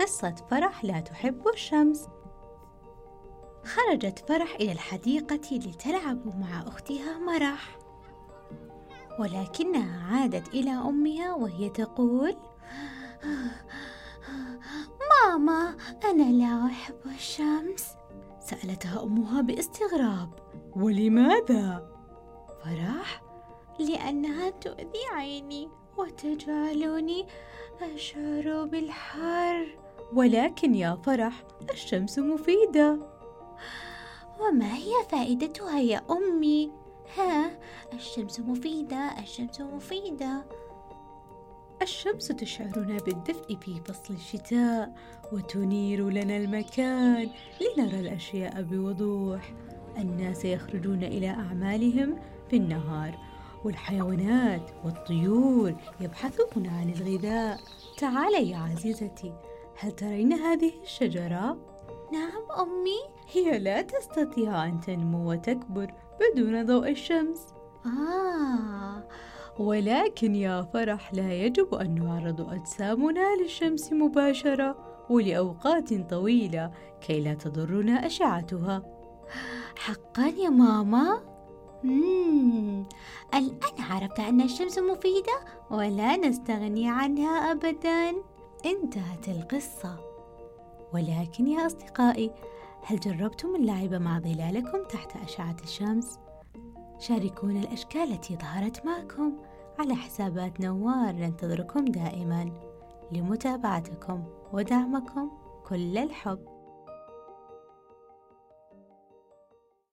قصة فرح لا تحب الشمس. خرجت فرح إلى الحديقة لتلعب مع أختها مرح. ولكنها عادت إلى أمها وهي تقول ماما أنا لا أحب الشمس. سألتها أمها باستغراب. ولماذا؟ فرح لأنها تؤذي عيني وتجعلني أشعر بالحر. ولكن يا فرح الشمس مفيدة. وما هي فائدتها يا أمي؟ ها الشمس مفيدة الشمس مفيدة. الشمس تشعرنا بالدفء في فصل الشتاء وتنير لنا المكان لنرى الأشياء بوضوح. الناس يخرجون إلى أعمالهم في النهار والحيوانات والطيور يبحثون عن الغذاء. تعالي يا عزيزتي هل ترين هذه الشجرة؟ نعم أمي هي لا تستطيع أن تنمو وتكبر بدون ضوء الشمس آه ولكن يا فرح لا يجب أن نعرض أجسامنا للشمس مباشرة ولأوقات طويلة كي لا تضرنا أشعتها حقا يا ماما؟ مم. الآن عرفت أن الشمس مفيدة ولا نستغني عنها أبدا انتهت القصة ولكن يا أصدقائي هل جربتم اللعب مع ظلالكم تحت أشعة الشمس؟ شاركونا الأشكال التي ظهرت معكم على حسابات نوار ننتظركم دائما لمتابعتكم ودعمكم كل الحب